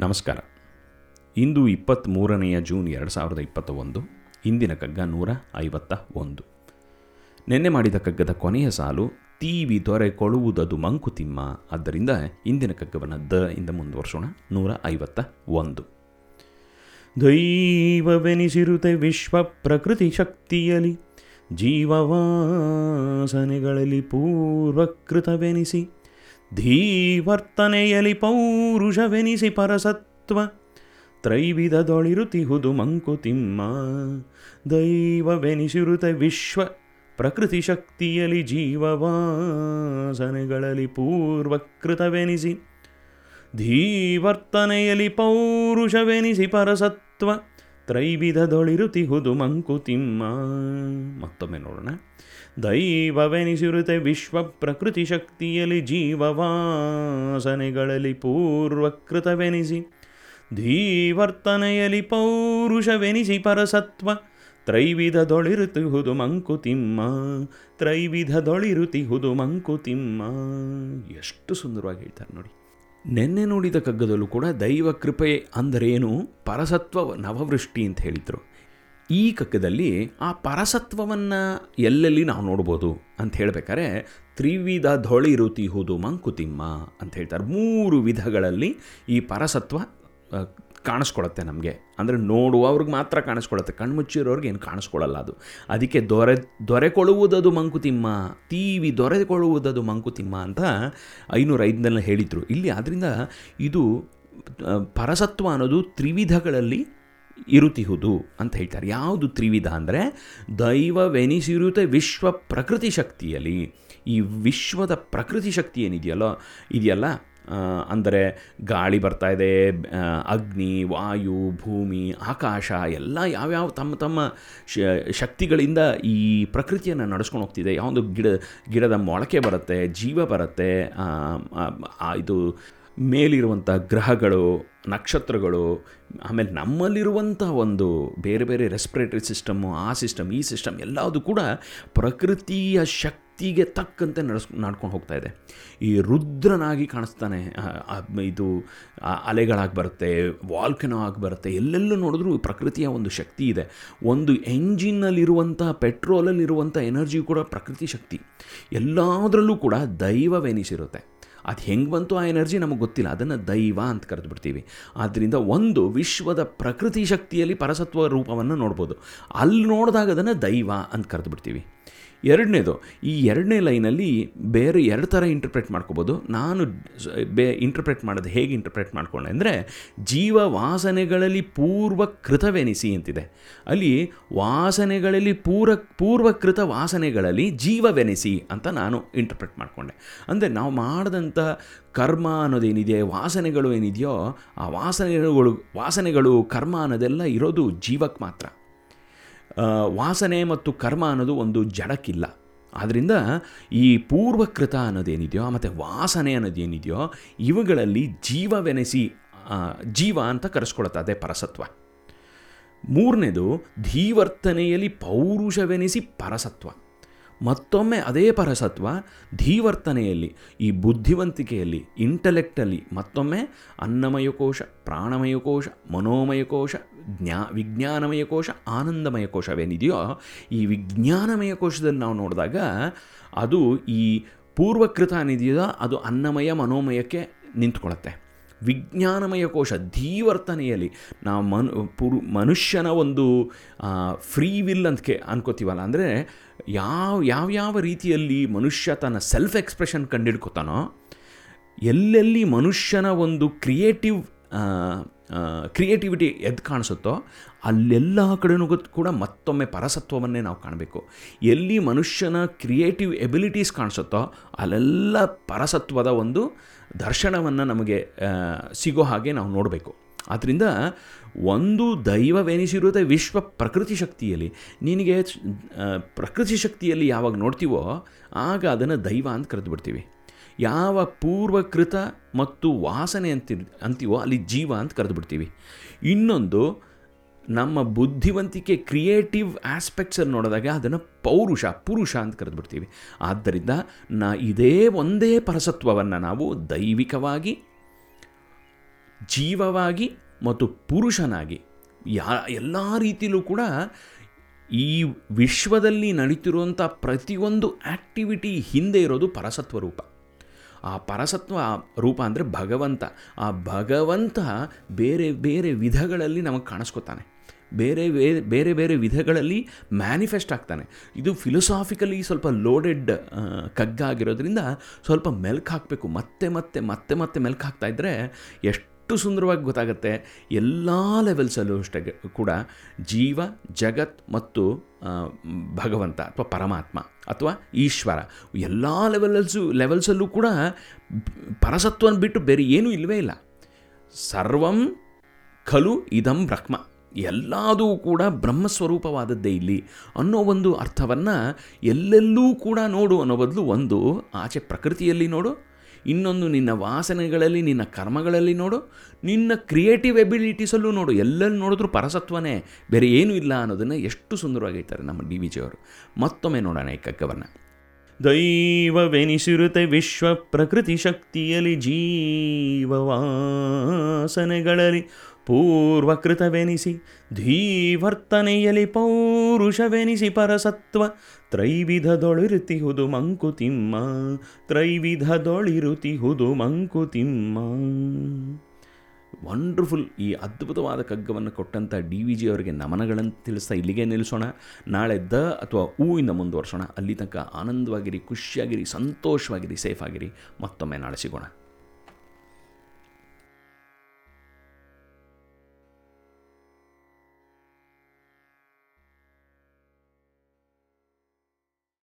ನಮಸ್ಕಾರ. ಇಂದು ಇಪ್ಪತ್ತ್ಮೂರನೆಯ ಜೂನ್ ಎರಡು ಸಾವಿರದ ಇಪ್ಪತ್ತ ಒಂದು ಇಂದಿನ ಕಗ್ಗ ನೂರ ಐವತ್ತ ಒಂದು. ನಿನ್ನೆ ಮಾಡಿದ ಕಗ್ಗದ ಕೊನೆಯ ಸಾಲು, ತೀವಿ ದೊರೆಕೊಳ್ಳುವುದದು ಮಂಕುತಿಮ್ಮ ಆದ್ದರಿಂದ ಇಂದಿನ ಕಗ್ಗವನ್ನು ದ ಇಂದ ಮುಂದುವರ್ಸೋಣ, ನೂರ ಐವತ್ತ ಒಂದು. ದೈವವೆನಿಸಿರುತೆ ವಿಶ್ವ ಪ್ರಕೃತಿ ಶಕ್ತಿಯಲ್ಲಿ, ಜೀವವಾಸನೆಗಳಲ್ಲಿ ಪೂರ್ವಕೃತವೆನಿಸಿ ಧೀವರ್ತನೆಯಲಿ ಪೌರುಷವೆನಿಸಿ ಪರಸತ್ವ ತ್ರೈವಿಧದೊಳಿರುತಿಹುದು ಮಂಕುತಿಮ್ಮ ದೈವವೆನಿಸಿರುತ ವಿಶ್ವ ಪ್ರಕೃತಿ ಶಕ್ತಿಯಲಿ ಜೀವವಾಸನೆಗಳಲ್ಲಿ ಪೂರ್ವಕೃತವೆನಿಸಿ, ಧೀವರ್ತನೆಯಲಿ ಪೌರುಷವೆನಿಸಿ ಪರಸತ್ವ ತ್ರೈವಿಧದೊಳಿರುತಿಹುದು ಮಂಕುತಿಮ್ಮ ಮತ್ತೊಮ್ಮೆ ನೋಡೋಣ ದೈವವೆನಿಸಿರುತೆ ವಿಶ್ವ ಪ್ರಕೃತಿ ಶಕ್ತಿಯಲ್ಲಿ ಜೀವವಾಸನೆಗಳಲ್ಲಿ ಪೂರ್ವಕೃತವೆನಿಸಿ, ಧೀವರ್ತನೆಯಲ್ಲಿ ಪೌರುಷವೆನಿಸಿ ಪರಸತ್ವ, ತ್ರೈವಿಧದೊಳಿರುತಿಹುದು ಮಂಕುತಿಮ್ಮ ತ್ರೈವಿಧದೊಳಿರುತಿಹುದು ಮಂಕುತಿಮ್ಮ. ಎಷ್ಟು ಸುಂದರವಾಗಿ ಹೇಳ್ತಾರೆ ನೋಡಿ. ನೆನ್ನೆ ನೋಡಿದ ಕಗ್ಗದಲ್ಲೂ ಕೂಡ ದೈವ ಕೃಪೆ ಅಂದರೇನು? ಪರಸತ್ವ ನವವೃಷ್ಟಿ ಅಂತ ಹೇಳಿದರು. ಈ ಕಕ್ಕದಲ್ಲಿ ಆ ಪರಸತ್ವವನ್ನು ಎಲ್ಲೆಲ್ಲಿ ನಾವು ನೋಡ್ಬೋದು ಅಂತ ಹೇಳ್ಬೇಕಾದ್ರೆ ತ್ರಿವಿಧ ಧೊಳಿರುತಿಹುದು ಮಂಕುತಿಮ್ಮ ಅಂತ ಹೇಳ್ತಾರೆ. ಮೂರು ವಿಧಗಳಲ್ಲಿ ಈ ಪರಸತ್ವ ಕಾಣಿಸ್ಕೊಳತ್ತೆ ನಮಗೆ. ಅಂದರೆ ನೋಡುವವ್ರಿಗೆ ಮಾತ್ರ ಕಾಣಿಸ್ಕೊಳತ್ತೆ, ಕಣ್ಮುಚ್ಚಿರೋರ್ಗೆ ಏನು ಕಾಣಿಸ್ಕೊಳ್ಳಲ್ಲ ಅದು. ಅದಕ್ಕೆ ದೊರೆ ದೊರೆಕೊಳ್ಳುವುದದು ಮಂಕುತಿಮ್ಮ, ತೀವಿ ದೊರೆಕೊಳ್ಳುವುದದು ಮಂಕುತಿಮ್ಮ ಅಂತ ಐನೂರ ಐದನೆಲ್ಲ ಹೇಳಿದರು. ಇಲ್ಲಿ ಆದ್ದರಿಂದ ಇದು ಪರಸತ್ವ ಅನ್ನೋದು ತ್ರಿವಿಧಗಳಲ್ಲಿ ಇರುತಿಹುದು ಅಂತ ಹೇಳ್ತಾರೆ. ಯಾವುದು ತ್ರಿವಿಧ ಅಂದರೆ ದೈವವೆನಿಸಿರುತ್ತೆ ವಿಶ್ವ ಪ್ರಕೃತಿ ಶಕ್ತಿಯಲ್ಲಿ. ಈ ವಿಶ್ವದ ಪ್ರಕೃತಿ ಶಕ್ತಿ ಏನಿದೆಯಲ್ಲ, ಇದೆಯಲ್ಲ ಅಂದರೆ ಗಾಳಿ ಬರ್ತಾ ಇದೆ ಅಗ್ನಿ, ವಾಯು, ಭೂಮಿ, ಆಕಾಶ, ಎಲ್ಲ ಯಾವ್ಯಾವ ತಮ್ಮ ತಮ್ಮ ಶಕ್ತಿಗಳಿಂದ ಈ ಪ್ರಕೃತಿಯನ್ನು ನಡೆಸ್ಕೊಂಡು ಹೋಗ್ತಿದೆ. ಯಾವೊಂದು ಗಿಡ, ಗಿಡದ ಮೊಳಕೆ ಬರುತ್ತೆ, ಜೀವ ಬರುತ್ತೆ ಇದು ಮೇಲಿರುವಂಥ ಗ್ರಹಗಳು, ನಕ್ಷತ್ರಗಳು, ಆಮೇಲೆ ನಮ್ಮಲ್ಲಿರುವಂಥ ಒಂದು ಬೇರೆ ಬೇರೆ ರೆಸ್ಪಿರೇಟರಿ ಸಿಸ್ಟಮ್ಮು ಆ ಸಿಸ್ಟಮ್ ಈ ಸಿಸ್ಟಮ್ ಎಲ್ಲದು ಕೂಡ ಪ್ರಕೃತಿಯ ಶಕ್ತಿಗೆ ತಕ್ಕಂತೆ ನಡೆಸ್, ನಡ್ಕೊಂಡು ಹೋಗ್ತಾ ಇದೆ. ಈ ರುದ್ರನಾಗಿ ಕಾಣಿಸ್ತಾನೆ ಇದು ಅಲೆಗಳಾಗಿ ಬರುತ್ತೆ ವಾಲ್ಕನೋ ಆಗಿ ಬರುತ್ತೆ, ಎಲ್ಲೆಲ್ಲೂ ನೋಡಿದ್ರೂ ಪ್ರಕೃತಿಯ ಒಂದು ಶಕ್ತಿ ಇದೆ. ಒಂದು ಎಂಜಿನ್ನಲ್ಲಿರುವಂಥ ಪೆಟ್ರೋಲಲ್ಲಿರುವಂಥ ಎನರ್ಜಿ ಕೂಡ ಪ್ರಕೃತಿ ಶಕ್ತಿ. ಎಲ್ಲದರಲ್ಲೂ ಕೂಡ ದೈವವೆನಿಸಿರುತ್ತೆ ಅದು ಹೆಂಗೆ ಬಂತು ಆ ಎನರ್ಜಿ ನಮಗೆ ಗೊತ್ತಿಲ್ಲ. ಅದನ್ನು ದೈವ ಅಂತ ಕರೆದು ಬಿಡ್ತೀವಿ ಆದ್ದರಿಂದ ಒಂದು ವಿಶ್ವದ ಪ್ರಕೃತಿ ಶಕ್ತಿಯಲ್ಲಿ ಪರಸತ್ವ ರೂಪವನ್ನು ನೋಡ್ಬೋದು. ಅಲ್ಲಿ ನೋಡಿದಾಗ ಅದನ್ನು ದೈವ ಅಂತ ಕರೆದು ಬಿಡ್ತೀವಿ ಎರಡನೇದು, ಈ ಎರಡನೇ ಲೈನಲ್ಲಿ ಬೇರೆ ಎರಡು ಥರ ಇಂಟರ್ಪ್ರೆಟ್ ಮಾಡ್ಕೋಬೋದು. ನಾನು ಬೇ ಇಂಟರ್ಪ್ರೆಟ್ ಮಾಡೋದು ಹೇಗೆ ಇಂಟರ್ಪ್ರೆಟ್ ಮಾಡ್ಕೊಂಡೆ ಅಂದರೆ ಜೀವ ವಾಸನೆಗಳಲ್ಲಿ ಪೂರ್ವ ಕೃತವೆನಿಸಿ ಅಂತಿದೆ. ಅಲ್ಲಿ ವಾಸನೆಗಳಲ್ಲಿ ಪೂರ, ಪೂರ್ವಕೃತ ವಾಸನೆಗಳಲ್ಲಿ ಜೀವವೆನಿಸಿ ಅಂತ ನಾನು ಇಂಟರ್ಪ್ರೆಟ್ ಮಾಡಿಕೊಂಡೆ. ಅಂದರೆ ನಾವು ಮಾಡಿದಂಥ ಕರ್ಮ ಅನ್ನೋದೇನಿದೆ, ವಾಸನೆಗಳು ಏನಿದೆಯೋ, ಆ ವಾಸನೆಗಳು ವಾಸನೆಗಳು, ಕರ್ಮ ಅನ್ನೋದೆಲ್ಲ ಇರೋದು ಜೀವಕ್ಕೆ ಮಾತ್ರ. ವಾಸನೆ ಮತ್ತು ಕರ್ಮ ಅನ್ನೋದು ಒಂದು ಜಡಕ್ಕಿಲ್ಲ. ಆದ್ದರಿಂದ ಈ ಪೂರ್ವಕೃತ ಅನ್ನೋದೇನಿದೆಯೋ ಮತ್ತು ವಾಸನೆ ಅನ್ನೋದೇನಿದೆಯೋ, ಇವುಗಳಲ್ಲಿ ಜೀವವೆನಿಸಿ ಜೀವ ಅಂತ ಕರೆಸ್ಕೊಳುತ್ತೆ ಅದೇ ಪರಸತ್ವ. ಮೂರನೇದು, ಧೀವರ್ತನೆಯಲ್ಲಿ ಪೌರುಷವೆನಿಸಿ ಪರಸತ್ವ. ಮತ್ತೊಮ್ಮೆ ಅದೇ ಪರಸತ್ವ ಧೀವರ್ತನೆಯಲ್ಲಿ, ಈ ಬುದ್ಧಿವಂತಿಕೆಯಲ್ಲಿ ಇಂಟಲೆಕ್ಟಲ್ಲಿ ಮತ್ತೊಮ್ಮೆ ಅನ್ನಮಯ ಕೋಶ ಪ್ರಾಣಮಯ ಕೋಶ ಮನೋಮಯ ಕೋಶ ಜ್ಞಾ ವಿಜ್ಞಾನಮಯ ಕೋಶ ಆನಂದಮಯ ಕೋಶವೇನಿದೆಯೋ ಈ ವಿಜ್ಞಾನಮಯ ಕೋಶದಲ್ಲಿ ನಾವು ನೋಡಿದಾಗ ಅದು ಈ ಪೂರ್ವಕೃತ ಏನಿದೆಯೋ ಅದು ಅನ್ನಮಯ ಮನೋಮಯಕ್ಕೆ ನಿಂತ್ಕೊಳ್ಳುತ್ತೆ. ವಿಜ್ಞಾನಮಯ ಕೋಶ, ಧೀವರ್ತನೆಯಲ್ಲಿ ನಾವು ಮನು, ಪುರು, ಮನುಷ್ಯನ ಒಂದು ಫ್ರೀ ವಿಲ್ ಅಂತಕ್ಕೆ ಅನ್ಕೋತೀವಲ್ಲ, ಅಂದರೆ ಯಾವ ಯಾವ್ಯಾವ ರೀತಿಯಲ್ಲಿ ಮನುಷ್ಯ ತನ್ನ ಸೆಲ್ಫ್ ಎಕ್ಸ್ಪ್ರೆಷನ್ ಕಂಡಿಡ್ಕೊತಾನೋ, ಎಲ್ಲೆಲ್ಲಿ ಮನುಷ್ಯನ ಒಂದು ಕ್ರಿಯೇಟಿವ್ ಕ್ರಿಯೇಟಿವಿಟಿ ಎದ್ದು ಕಾಣಿಸುತ್ತೋ, ಅಲ್ಲೆಲ್ಲ ಕಡೆನೂ ಕೂಡ ಮತ್ತೊಮ್ಮೆ ಪರಸತ್ವವನ್ನೇ ನಾವು ಕಾಣಬೇಕು. ಎಲ್ಲಿ ಮನುಷ್ಯನ ಕ್ರಿಯೇಟಿವ್ ಎಬಿಲಿಟೀಸ್ ಕಾಣಿಸುತ್ತೋ, ಅಲ್ಲೆಲ್ಲ ಪರಸತ್ವದ ಒಂದು ದರ್ಶನವನ್ನು ನಮಗೆ ಸಿಗೋ ಹಾಗೆ ನಾವು ನೋಡಬೇಕು. ಆದ್ದರಿಂದ ಒಂದು ದೈವವೆನಿಸಿರುತ್ತೆ ವಿಶ್ವ ಪ್ರಕೃತಿ ಶಕ್ತಿಯಲ್ಲಿ, ನಿನಗೆ ಪ್ರಕೃತಿ ಶಕ್ತಿಯಲ್ಲಿ ಯಾವಾಗ ನೋಡ್ತೀವೋ, ಆಗ ಅದನ್ನು ದೈವ ಅಂತ ಕರೆದು ಬಿಡ್ತೀವಿ ಯಾವ ಪೂರ್ವಕೃತ ಮತ್ತು ವಾಸನೆ ಅಂತಿ, ಅಂತೀವೋ ಅಲ್ಲಿ ಜೀವ ಅಂತ ಕರೆದು ಬಿಡ್ತೀವಿ ಇನ್ನೊಂದು, ನಮ್ಮ ಬುದ್ಧಿವಂತಿಕೆ ಕ್ರಿಯೇಟಿವ್ ಆಸ್ಪೆಕ್ಟ್ಸಲ್ಲಿ ನೋಡಿದಾಗ ಅದನ್ನು ಪೌರುಷ, ಪುರುಷ ಅಂತ ಕರೆದುಬಿಡ್ತೀವಿ. ಆದ್ದರಿಂದ ನಾ ಇದೇ ಒಂದೇ ಪರಸತ್ವವನ್ನು ನಾವು ದೈವಿಕವಾಗಿ, ಜೀವವಾಗಿ ಮತ್ತು ಪುರುಷನಾಗಿ, ಯಾ, ಎಲ್ಲ ರೀತಿಯಲ್ಲೂ ಕೂಡ ಈ ವಿಶ್ವದಲ್ಲಿ ನಡೀತಿರುವಂಥ ಪ್ರತಿಯೊಂದು ಆ್ಯಕ್ಟಿವಿಟಿ ಹಿಂದೆ ಇರೋದು ಪರಸತ್ವ ರೂಪ. ಆ ಪರಸತ್ವ ರೂಪ ಅಂದರೆ ಭಗವಂತ. ಆ ಭಗವಂತ ಬೇರೆ ಬೇರೆ ವಿಧಗಳಲ್ಲಿ ನಮಗೆ ಕಾಣಿಸ್ಕೊತಾನೆ. ಬೇರೆ ಬೇರೆ ಬೇರೆ ಬೇರೆ ವಿಧಗಳಲ್ಲಿ ಮ್ಯಾನಿಫೆಸ್ಟ್ ಆಗ್ತಾನೆ. ಇದು ಫಿಲಸಾಫಿಕಲಿ ಸ್ವಲ್ಪ ಲೋಡೆಡ್ ಕಗ್ಗ ಆಗಿರೋದ್ರಿಂದ ಸ್ವಲ್ಪ ಮೆಲ್ಕ್ ಹಾಕಬೇಕು. ಮತ್ತೆ ಮತ್ತೆ ಮತ್ತೆ ಮತ್ತೆ ಮೆಲ್ಕ್ ಹಾಕ್ತಾ ಇದ್ದರೆ ಎಷ್ಟು ಸುಂದರವಾಗಿ ಗೊತ್ತಾಗುತ್ತೆ. ಎಲ್ಲ ಲೆವೆಲ್ಸಲ್ಲೂ ಅಷ್ಟೇ ಕೂಡ ಜೀವ, ಜಗತ್ ಮತ್ತು ಭಗವಂತ ಅಥವಾ ಪರಮಾತ್ಮ ಅಥವಾ ಈಶ್ವರ ಎಲ್ಲ ಲೆವೆಲ್ಸು ಲೆವೆಲ್ಸಲ್ಲೂ ಕೂಡ ಪರಸತ್ವನ ಬಿಟ್ಟು ಬೇರೆ ಏನೂ ಇಲ್ಲವೇ ಇಲ್ಲ. ಸರ್ವಂ ಖಲು ಇದಂ ಬ್ರಹ್ಮ. ಎಲ್ಲದೂ ಕೂಡ ಬ್ರಹ್ಮಸ್ವರೂಪವಾದದ್ದೇ ಇಲ್ಲಿ ಅನ್ನೋ ಒಂದು ಅರ್ಥವನ್ನು ಎಲ್ಲೆಲ್ಲೂ ಕೂಡ ನೋಡು ಅನ್ನೋ ಬದಲು ಒಂದು ಆಚೆ ಪ್ರಕೃತಿಯಲ್ಲಿ ನೋಡು ಇನ್ನೊಂದು ನಿನ್ನ ವಾಸನೆಗಳಲ್ಲಿ, ನಿನ್ನ ಕರ್ಮಗಳಲ್ಲಿ ನೋಡು, ನಿನ್ನ ಕ್ರಿಯೇಟಿವ್ ಎಬಿಲಿಟೀಸಲ್ಲೂ ನೋಡು. ಎಲ್ಲೆಲ್ಲಿ ನೋಡಿದ್ರೂ ಪರಸತ್ವನೇ, ಬೇರೆ ಏನೂ ಇಲ್ಲ ಅನ್ನೋದನ್ನು ಎಷ್ಟು ಸುಂದರವಾಗಿ ಹೇಳ್ತಾರೆ ನಮ್ಮ ಡಿ ವಿ ಜಿಯವರು ಮತ್ತೊಮ್ಮೆ ನೋಡೋಣ ಈ ಕಗ್ಗವನ್ನು ದೈವವೆನಿಸಿರುತ್ತೆ ವಿಶ್ವ ಪ್ರಕೃತಿ ಶಕ್ತಿಯಲ್ಲಿ ಜೀವವಾಸನೆಗಳಲ್ಲಿ ಪೂರ್ವಕೃತವೆನಿಸಿ, ಧೀವರ್ತನೆಯಲ್ಲಿ ಪೌರುಷವೆನಿಸಿ ಪರಸತ್ವ ತ್ರೈವಿಧದೊಳಿರುತಿಹುದು ಮಂಕುತಿಮ್ಮ ತ್ರೈವಿಧದೊಳಿರುತಿಹುದು ಮಂಕುತಿಮ್ಮ ವಂಡರ್ಫುಲ್ ಈ ಅದ್ಭುತವಾದ ಕಗ್ಗವನ್ನು ಕೊಟ್ಟಂಥ ಡಿ ವಿ ಜಿ ಅವರಿಗೆ ನಮನಗಳನ್ನು ತಿಳಿಸ್ತಾ ಇಲ್ಲಿಗೆ ನಿಲ್ಲಿಸೋಣ. ನಾಳೆ ದ ಅಥವಾ ಹೂವಿಂದ ಮುಂದುವರ್ಸೋಣ. ಅಲ್ಲಿ ತನಕ ಆನಂದವಾಗಿರಿ, ಖುಷಿಯಾಗಿರಿ, ಸಂತೋಷವಾಗಿರಿ ಸೇಫ್ ಆಗಿರಿ ಮತ್ತೊಮ್ಮೆ ನಾಳೆ ಸಿಗೋಣ.